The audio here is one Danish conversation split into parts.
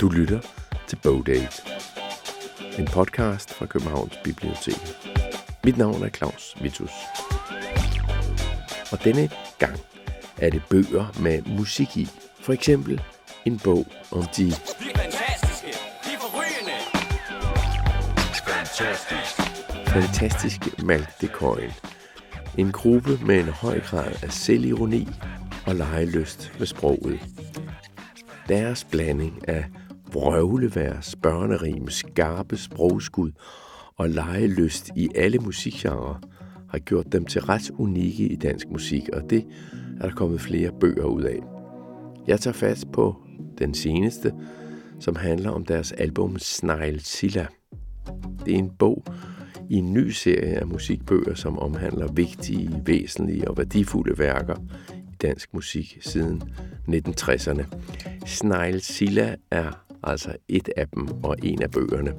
Du lytter til Bogdate. En podcast fra Københavns Bibliotek. Mit navn er Claus Vitus. Og denne gang er det bøger med musik i. For eksempel en bog om de... De fantastiske. De forrygende. Fantastisk. Fantastiske Malk En gruppe med en høj grad af selvironi og legelyst med sproget. Deres blanding af vrøvleværs, børnerim, skarpe sprogskud og legelyst i alle musikgenre har gjort dem til ret unikke i dansk musik, og det er der kommet flere bøger ud af. Jeg tager fat på den seneste, som handler om deres album Snail Silla. Det er en bog i en ny serie af musikbøger, som omhandler vigtige, væsentlige og værdifulde værker i dansk musik siden 1960'erne. Snail Silla er altså et af dem og en af bøgerne.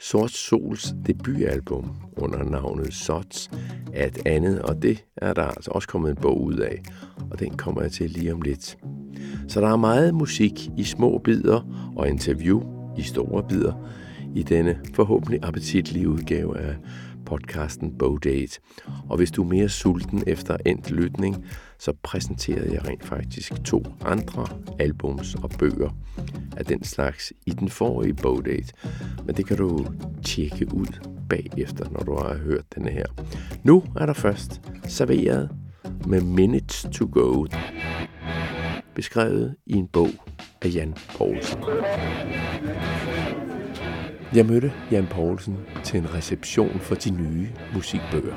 Sort Sols debutalbum under navnet Sots er et andet, og det er der altså også kommet en bog ud af, og den kommer jeg til lige om lidt. Så der er meget musik i små bidder og interview i store bidder i denne forhåbentlig appetitlige udgave af podcasten Bowdate. Og hvis du er mere sulten efter endt lytning, så præsenterede jeg rent faktisk to andre albums og bøger af den slags i den forrige Bowdate. Men det kan du tjekke ud bagefter, når du har hørt denne her. Nu er der først serveret med Minutes to Go, beskrevet i en bog af Jan Poulsen. Jeg mødte Jan Poulsen til en reception for de nye musikbøger.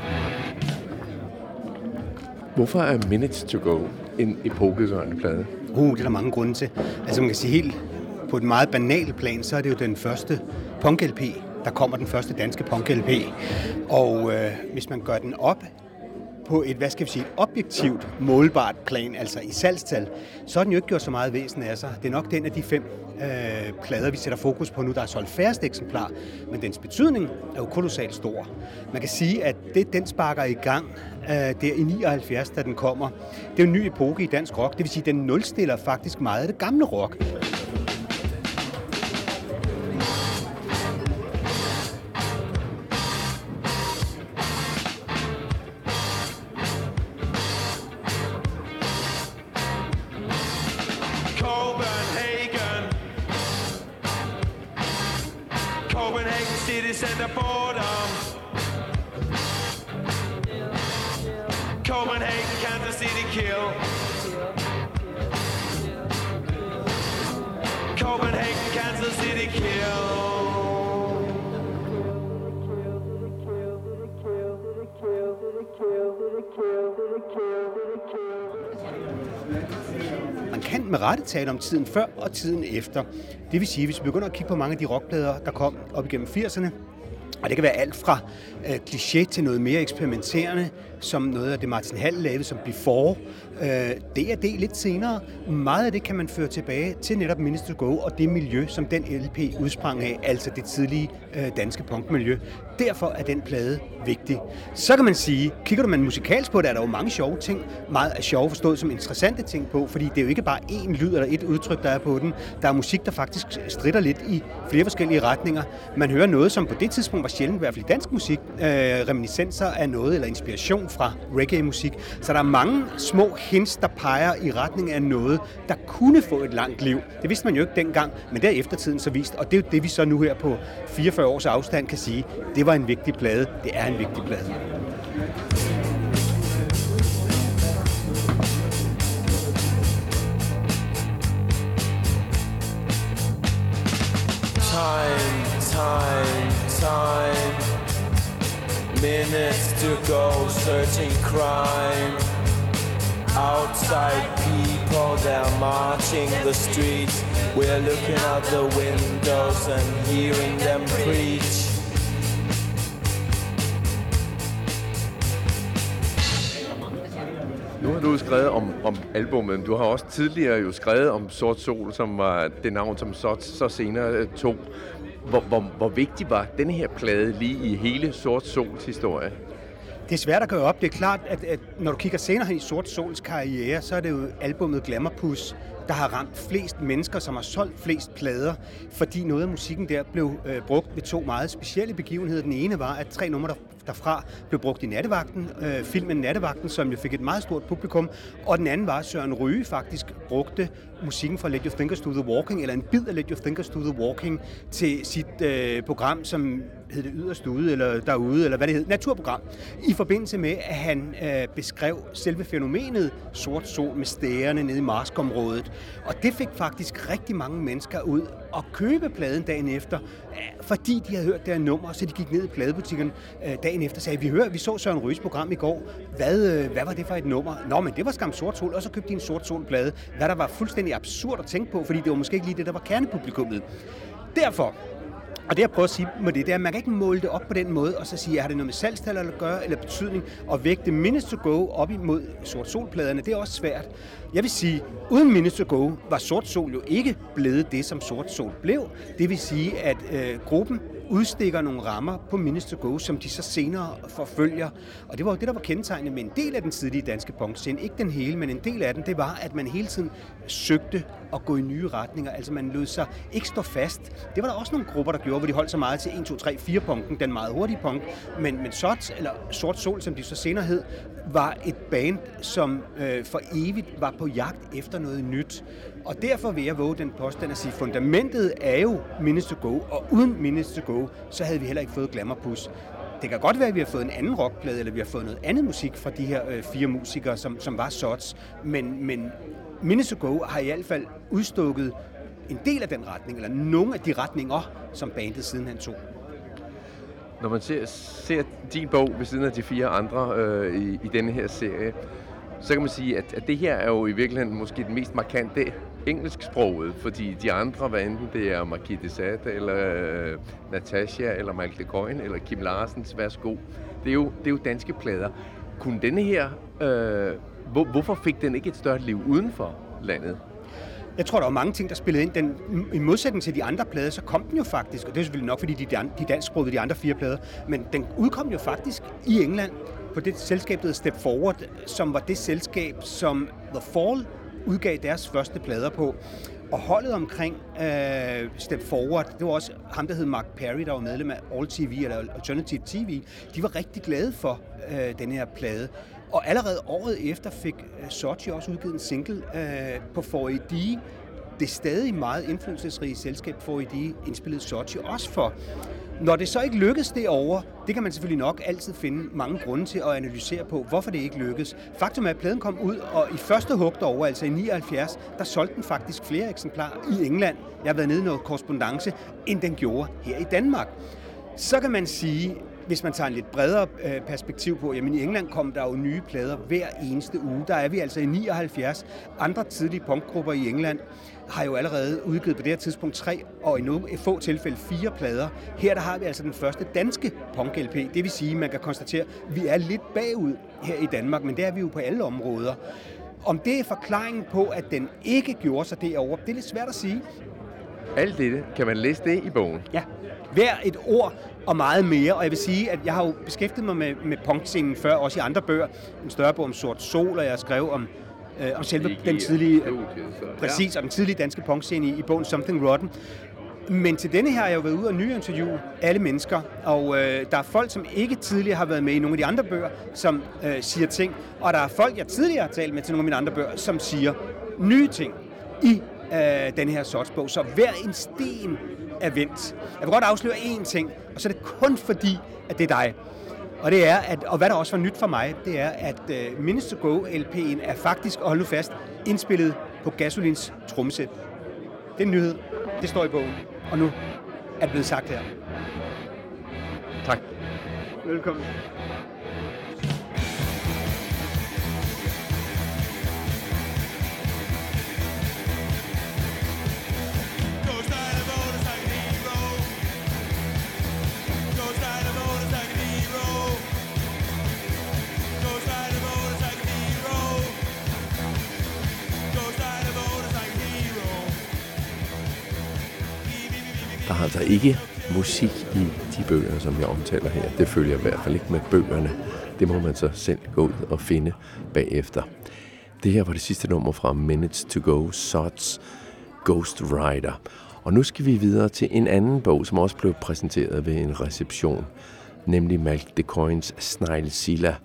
Hvorfor er Minutes to Go en epokegørende plade? Uh, det er der mange grunde til. Altså man kan sige helt på et meget banalt plan, så er det jo den første punk-LP, der kommer den første danske punk-LP. Og øh, hvis man gør den op på et, hvad skal vi sige, objektivt målbart plan, altså i salgstal, så har den jo ikke gjort så meget væsen af sig. Det er nok den af de fem øh, plader, vi sætter fokus på nu, der er solgt færrest eksemplar, men dens betydning er jo kolossalt stor. Man kan sige, at det, den sparker i gang øh, der i 79, da den kommer, det er en ny epoke i dansk rock. Det vil sige, at den nulstiller faktisk meget af det gamle rock. Copenhagen, Kansas City Man kan med rette tale om tiden før og tiden efter. Det vil sige, hvis vi begynder at kigge på mange af de rockplader, der kom op igennem 80'erne, og det kan være alt fra øh, kliché til noget mere eksperimenterende, som noget af det Martin Hall lavede som Before. Det er det lidt senere. Meget af det kan man føre tilbage til netop Minister Go og det miljø, som den LP udsprang af, altså det tidlige øh, danske punkmiljø. Derfor er den plade vigtig. Så kan man sige, kigger du man musikalsk på det, er der jo mange sjove ting. Meget af sjove forstået som interessante ting på, fordi det er jo ikke bare én lyd eller et udtryk, der er på den. Der er musik, der faktisk strider lidt i flere forskellige retninger. Man hører noget, som på det tidspunkt var sjældent, i hvert fald i dansk musik, øh, reminiscenser af noget eller inspiration fra reggae-musik. Så der er mange små hints, der peger i retning af noget, der kunne få et langt liv. Det vidste man jo ikke dengang, men der eftertiden så vist. Og det er jo det, vi så nu her på 44 års afstand kan sige. Det var en vigtig plade. Det er en vigtig plade. Minutes to go searching crime. Outside people, they're marching the streets. We're looking out the windows and hearing them preach. Nu har du skrevet om, om albumet, du har også tidligere jo skrevet om Sort Sol, som var det navn, som så, så senere øh, tog. Hvor, hvor, hvor vigtig var denne her plade lige i hele Sort Sols historie? Det er svært at gøre op. Det er klart, at, at når du kigger senere hen i Sort Sols karriere, så er det jo albumet Glamourpuss, der har ramt flest mennesker, som har solgt flest plader, fordi noget af musikken der blev øh, brugt ved to meget specielle begivenheder. Den ene var, at tre numre derfra blev brugt i Nattevagten, øh, filmen Nattevagten, som jo fik et meget stort publikum, og den anden var, at Søren Ryge faktisk brugte musikken fra Let Your Thinkers Do The Walking, eller en bid af Let Your Thinkers Do The Walking, til sit øh, program, som hed det Yderst Ude, eller Derude, eller hvad det hed, naturprogram, i forbindelse med, at han øh, beskrev selve fænomenet sort sol med stærerne nede i Marskområdet. Og det fik faktisk rigtig mange mennesker ud og købe pladen dagen efter, øh, fordi de havde hørt det her nummer, så de gik ned i pladebutikken øh, dagen efter og sagde, vi hører, vi så Søren Røs program i går, hvad, øh, hvad var det for et nummer? Nå, men det var skam sort sol, og så købte de en sort sol plade, hvad der var fuldstændig absurd at tænke på, fordi det var måske ikke lige det, der var kernepublikummet. Derfor og det jeg prøver at sige med det, det er, at man kan ikke måle det op på den måde, og så sige, har det noget med salgstal at gøre, eller betydning, og vægte minutes to go op imod sort solpladerne, det er også svært. Jeg vil sige, uden minutes to go var sort sol jo ikke blevet det, som sort sol blev. Det vil sige, at øh, gruppen udstikker nogle rammer på Minutes to Go, som de så senere forfølger. Og det var jo det, der var kendetegnet med en del af den tidlige danske punkscene. Ikke den hele, men en del af den, det var, at man hele tiden søgte at gå i nye retninger. Altså man lød sig ikke stå fast. Det var der også nogle grupper, der gjorde, hvor de holdt så meget til 1, 2, 3, 4 punken, den meget hurtige punk. Men, men Sort, eller Sort Sol, som de så senere hed, var et band, som øh, for evigt var på jagt efter noget nyt. Og derfor vil jeg våge den påstand at sige, at fundamentet er jo Minutes to Go, og uden Minutes to Go, så havde vi heller ikke fået Glamourpus. Det kan godt være, at vi har fået en anden rockplade, eller vi har fået noget andet musik fra de her øh, fire musikere, som, som var Sots. Men, men Minutes to Go har i hvert fald udstukket en del af den retning, eller nogle af de retninger, som bandet siden han tog. Når man ser, ser din bog ved siden af de fire andre øh, i, i denne her serie, så kan man sige, at, at det her er jo i virkeligheden måske den mest markante engelsksproget, fordi de andre, hvad enten det er Marquis de Sade, eller øh, Natasha, eller Michael de Coyne, eller Kim Larsens, værsgo, det er jo, det er jo danske plader. Kunne denne her, øh, hvor, hvorfor fik den ikke et større liv uden for landet? Jeg tror, der var mange ting, der spillede ind. Den, I modsætning til de andre plader, så kom den jo faktisk, og det er selvfølgelig nok, fordi de, de dansksprogede de andre fire plader, men den udkom jo faktisk i England på det selskab, der hedder Step Forward, som var det selskab, som The Fall udgav deres første plader på. Og holdet omkring øh, Step Forward, det var også ham, der hed Mark Perry, der var medlem af All TV, eller Alternative TV, de var rigtig glade for øh, den her plade. Og allerede året efter fik øh, Sochi også udgivet en single øh, på 4AD, det stadig meget indflydelsesrige selskab 4AD indspillede Sochi også for. Når det så ikke lykkes derovre, det kan man selvfølgelig nok altid finde mange grunde til at analysere på, hvorfor det ikke lykkes. Faktum er, at pladen kom ud, og i første hug derovre, altså i 79, der solgte den faktisk flere eksemplarer i England. Jeg har været nede i noget korrespondence, end den gjorde her i Danmark. Så kan man sige, hvis man tager en lidt bredere øh, perspektiv på, jamen i England kom der jo nye plader hver eneste uge. Der er vi altså i 79. Andre tidlige punkgrupper i England har jo allerede udgivet på det her tidspunkt tre, og i nogle få tilfælde fire plader. Her der har vi altså den første danske punk-LP. Det vil sige, at man kan konstatere, at vi er lidt bagud her i Danmark, men det er vi jo på alle områder. Om det er forklaringen på, at den ikke gjorde sig derovre, det er lidt svært at sige. Alt det kan man læse det i bogen? Ja. Hver et ord og meget mere. Og jeg vil sige, at jeg har jo beskæftiget mig med, med punkscenen før, også i andre bøger. En større bog om Sort Sol, og jeg skrev om, øh, om selve den tidlige, præcis, og den tidlige danske punkscene i, i bogen Something Rotten. Men til denne her har jeg jo været ude og nyinterviewe alle mennesker, og øh, der er folk, som ikke tidligere har været med i nogle af de andre bøger, som øh, siger ting, og der er folk, jeg tidligere har talt med til nogle af mine andre bøger, som siger nye ting i øh, den her sortsbog. Så hver en sten er vendt. Jeg vil godt afsløre én ting, og så er det kun fordi, at det er dig. Og det er, at, og hvad der også var nyt for mig, det er, at uh, Minutes to Go LP'en er faktisk, og hold nu fast, indspillet på Gasolins trommesæt. Det er en nyhed. Det står i bogen. Og nu er det blevet sagt her. Tak. Velkommen. Der er altså ikke musik i de bøger, som jeg omtaler her. Det følger i hvert fald ikke med bøgerne. Det må man så selv gå ud og finde bagefter. Det her var det sidste nummer fra Minutes to Go, Sots Ghost Rider. Og nu skal vi videre til en anden bog, som også blev præsenteret ved en reception, nemlig Malk de Coins Snegl Silla.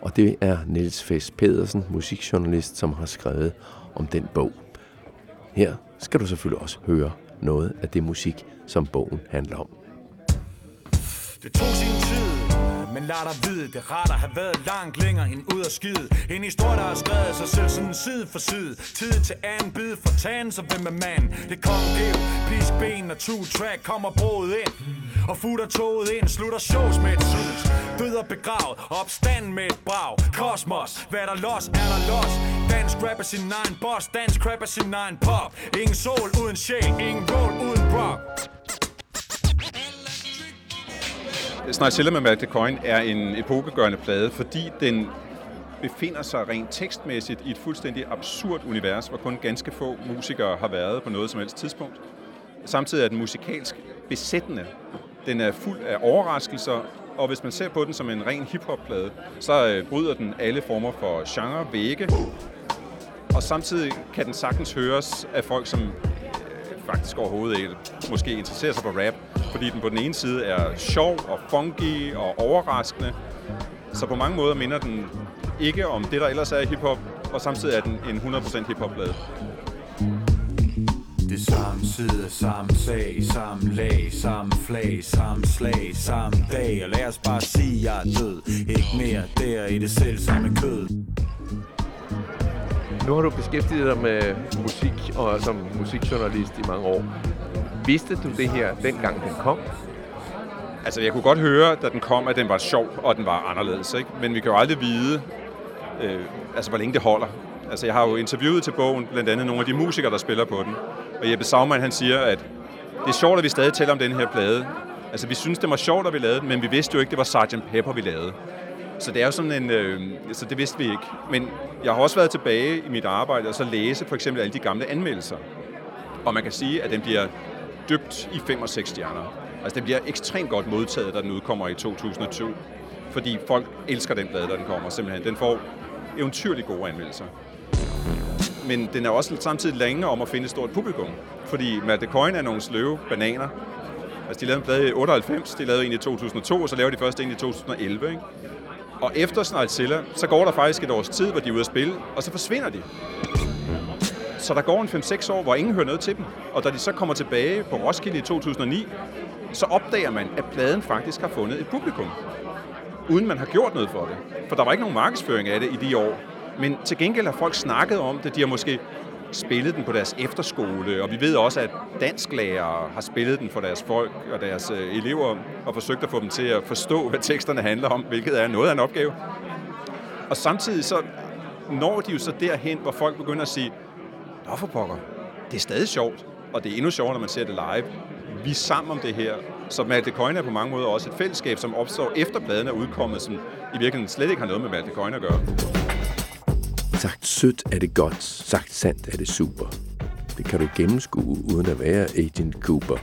Og det er Niels Fest Pedersen, musikjournalist, som har skrevet om den bog. Her skal du selvfølgelig også høre noget af det musik, som bogen handler om. Det tog sin tid, men lad dig vide, det rart at have været langt længere end ud af skide. En historie, der har skrevet sig selv sådan side for side. Tid til anden bid for tagen, så hvem er mand? Det kom liv, pis ben og two track kommer broet ind. Og futter toget ind, slutter shows med et sus. Død og begravet, opstand med et brag. Kosmos, hvad der los, er der los. Dansk rap er sin egen boss, dansk rap er sin egen pop. Ingen sol uden sjæl, ingen roll uden rock. Snarchilla med Malk Coin er en epokegørende plade, fordi den befinder sig rent tekstmæssigt i et fuldstændig absurd univers, hvor kun ganske få musikere har været på noget som helst tidspunkt. Samtidig er den musikalsk besættende. Den er fuld af overraskelser, og hvis man ser på den som en ren hiphop-plade, så øh, bryder den alle former for genre, vægge, og samtidig kan den sagtens høres af folk, som øh, faktisk overhovedet ikke måske interesserer sig for rap, fordi den på den ene side er sjov og funky og overraskende, så på mange måder minder den ikke om det, der ellers er i hiphop, og samtidig er den en 100% hiphop-plade. Det samme side, samme sag, samme lag, samme flag, samme slag, samme dag Og lad os bare sige, jeg er død Ikke mere der i det selv samme kød Nu har du beskæftiget dig med musik og som musikjournalist i mange år. Vidste du det her, dengang den kom? Altså, jeg kunne godt høre, da den kom, at den var sjov, og den var anderledes, ikke? Men vi kan jo aldrig vide, øh, altså, hvor længe det holder. Altså, jeg har jo interviewet til bogen blandt andet nogle af de musikere, der spiller på den. Og Jeppe Saumann, han siger, at det er sjovt, at vi stadig taler om den her plade. Altså, vi synes, det var sjovt, at vi lavede den, men vi vidste jo ikke, det var Sgt. Pepper, vi lavede. Så det er jo sådan en... Øh, så det vidste vi ikke. Men jeg har også været tilbage i mit arbejde og så læse for eksempel alle de gamle anmeldelser. Og man kan sige, at den bliver dybt i 5 og 6 stjerner. Altså, den bliver ekstremt godt modtaget, da den udkommer i 2020. Fordi folk elsker den plade, da den kommer simpelthen. Den får eventyrligt gode anmeldelser. Men den er også samtidig længe om at finde et stort publikum. Fordi Matt Coin er nogle sløve bananer. Altså, de lavede en plade i 98, de lavede en i 2002, og så lavede de først en i 2011, ikke? Og efter Snarl så går der faktisk et års tid, hvor de er ude at spille, og så forsvinder de. Så der går en 5-6 år, hvor ingen hører noget til dem. Og da de så kommer tilbage på Roskilde i 2009, så opdager man, at pladen faktisk har fundet et publikum. Uden man har gjort noget for det. For der var ikke nogen markedsføring af det i de år. Men til gengæld har folk snakket om det. De har måske spillet den på deres efterskole, og vi ved også, at dansklærere har spillet den for deres folk og deres øh, elever, og forsøgt at få dem til at forstå, hvad teksterne handler om, hvilket er noget af en opgave. Og samtidig så når de jo så derhen, hvor folk begynder at sige, Nå for pokker, det er stadig sjovt, og det er endnu sjovere, når man ser det live. Vi er sammen om det her. Så Malte Coin er på mange måder også et fællesskab, som opstår efter pladen er udkommet, som i virkeligheden slet ikke har noget med Malte Coin at gøre. Sagt sødt er det godt, sagt sandt er det super. Det kan du gennemskue uden at være Agent Cooper.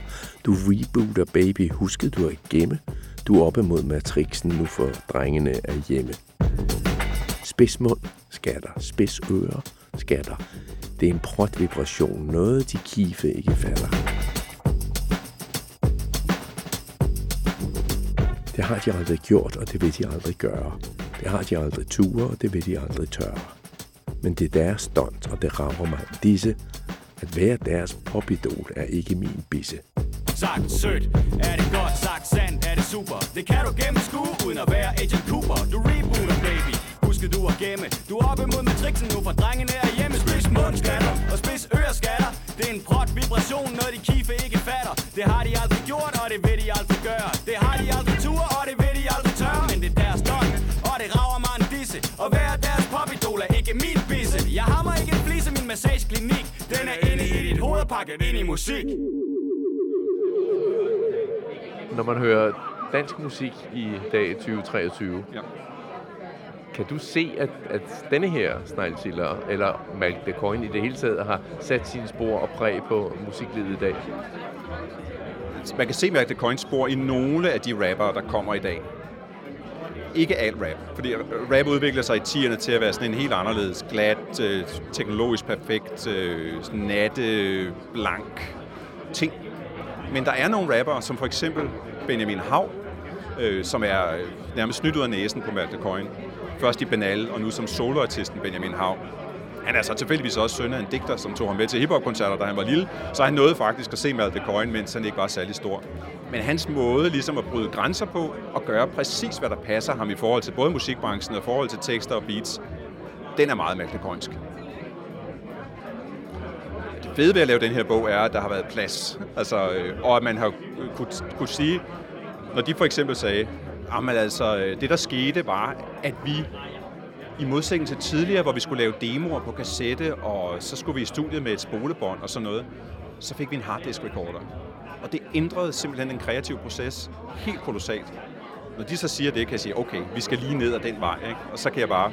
Du rebooter baby, husket du at gemme? Du er oppe mod matrixen, nu for drengene er hjemme. Spidsmund, skatter, spidsører, skatter. Det er en prot vibration, noget de kife ikke falder. Det har de aldrig gjort, og det vil de aldrig gøre. Det har de aldrig ture, og det vil de aldrig tørre. Men det er deres stunt, og det rager mig disse. At være deres popidol er ikke min bisse. Sagt sødt, er det godt, sagt sandt, er det super Det kan du gennemskue, uden at være Agent Cooper Du rebooter, baby, husker du at gemme. Du er op imod matrixen nu, for drengene er hjemme. Spids mundskatter og spids øreskatter. Det er en prot vibration, noget de kife ikke fatter. Det har de aldrig gjort, og det vil de aldrig gøre. Det har de aldrig tur, og det vil de aldrig tørre. Men det er deres stunt, og det rager mig en disse. Og være deres popidol er ikke min bisse. Jeg hammer ikke en flise, min massageklinik Den er inde i dit hoved, pakket ind i musik. Når man hører dansk musik i dag 2023, Ja kan du se, at, at denne her Sneglsiller, eller Malk de Coin i det hele taget, har sat sine spor og præg på musiklivet i dag? Man kan se Malte Coins spor i nogle af de rappere, der kommer i dag. ikke alt rap, fordi rap udvikler sig i 10'erne til at være sådan en helt anderledes, glat, øh, teknologisk perfekt, øh, sådan natte, blank ting. Men der er nogle rappere, som for eksempel Benjamin Hav, øh, som er nærmest snydt ud af næsen på Malte Coin, Først i Banal, og nu som soloartisten Benjamin Hav. Han er så tilfældigvis også søn af en digter, som tog ham med til hiphop-koncerter, da han var lille. Så han nåede faktisk at se Malte Coin, mens han ikke var særlig stor. Men hans måde ligesom at bryde grænser på og gøre præcis, hvad der passer ham i forhold til både musikbranchen og i forhold til tekster og beats, den er meget Malte Coinsk. Det fede ved at lave den her bog er, at der har været plads. Altså, øh, og at man har kunne, kunne sige, når de for eksempel sagde, Jamen altså, øh, det der skete var, at vi i modsætning til tidligere, hvor vi skulle lave demoer på kassette, og så skulle vi i studiet med et spolebånd og sådan noget, så fik vi en harddisk recorder. Og det ændrede simpelthen den kreative proces helt kolossalt. Når de så siger det, kan jeg sige, okay, vi skal lige ned ad den vej, ikke? og så kan jeg bare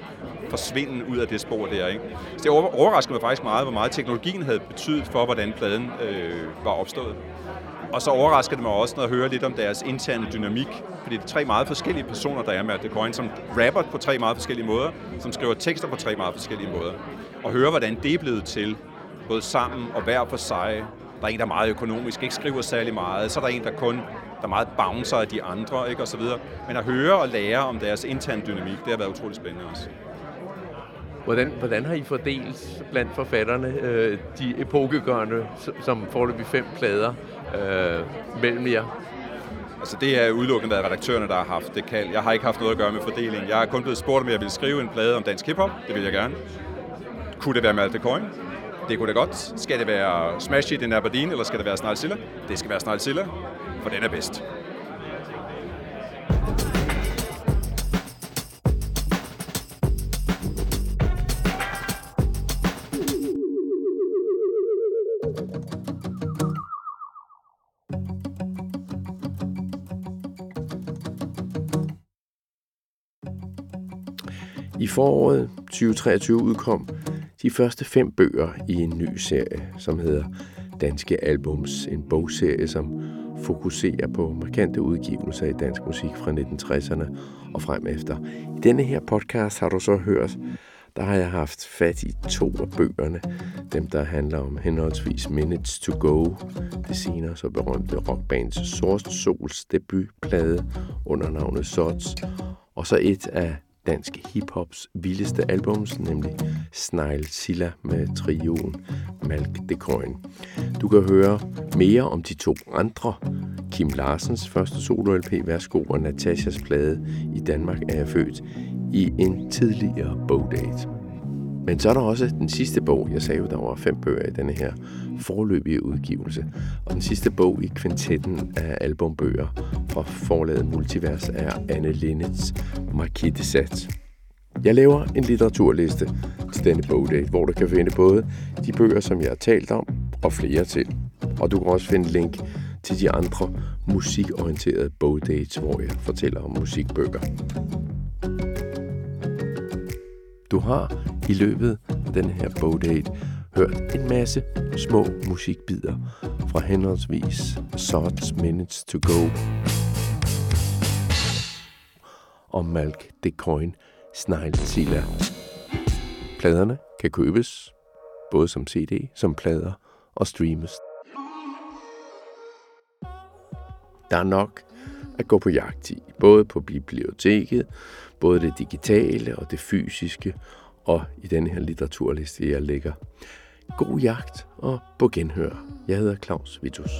forsvinde ud af det spor der. Ikke? Så det overraskede mig faktisk meget, hvor meget teknologien havde betydet for, hvordan pladen øh, var opstået. Og så overraskede det mig også, når jeg hører lidt om deres interne dynamik. Fordi det er tre meget forskellige personer, der er med Det går ind som rapper på tre meget forskellige måder, som skriver tekster på tre meget forskellige måder. Og høre, hvordan det er blevet til, både sammen og hver for sig. Der er en, der er meget økonomisk, ikke skriver særlig meget. Så er der en, der kun der er meget bouncer af de andre, ikke, og så videre. Men at høre og lære om deres interne dynamik, det har været utrolig spændende også. Hvordan, hvordan har I fordelt blandt forfatterne øh, de epokegørende, som forløb fem plader, øh, mellem jer? Altså det er udelukkende været redaktørerne, der har haft det kald. Jeg har ikke haft noget at gøre med fordelingen. Jeg er kun blevet spurgt, om jeg ville skrive en plade om dansk hiphop. Det vil jeg gerne. Kunne det være Malte Coyne? Det kunne det godt. Skal det være Smash It in Aberdeen, eller skal det være Snarl Silla? Det skal være Snarl Silla, for den er bedst. I foråret 2023 udkom de første fem bøger i en ny serie, som hedder Danske Albums. En bogserie, som fokuserer på markante udgivelser i dansk musik fra 1960'erne og frem efter. I denne her podcast har du så hørt, der har jeg haft fat i to af bøgerne. Dem, der handler om henholdsvis Minutes to Go, det senere så berømte rockband Sort Souls debutplade under navnet Sots, og så et af dansk hiphops vildeste albums, nemlig Snail Silla med trioen Malk de Coin. Du kan høre mere om de to andre. Kim Larsens første solo-LP, Værsgo, og Natashas plade I Danmark er jeg født i en tidligere bogdate. Men så er der også den sidste bog. Jeg sagde jo, der var fem bøger i denne her forløbige udgivelse. Og den sidste bog i kvintetten af albumbøger fra forlaget Multivers er Anne Linnets Marquis Sat. Jeg laver en litteraturliste til denne bogdag, hvor du kan finde både de bøger, som jeg har talt om, og flere til. Og du kan også finde link til de andre musikorienterede bogdates, hvor jeg fortæller om musikbøger. Du har i løbet af den her bogdate hørt en masse små musikbider fra henholdsvis Sorts Minutes to Go og Malk de Coin snailzilla Pladerne kan købes både som CD, som plader og streames. Der er nok at gå på jagt i, både på biblioteket, både det digitale og det fysiske, og i den her litteraturliste, jeg lægger. God jagt og på genhør. Jeg hedder Claus Vitus.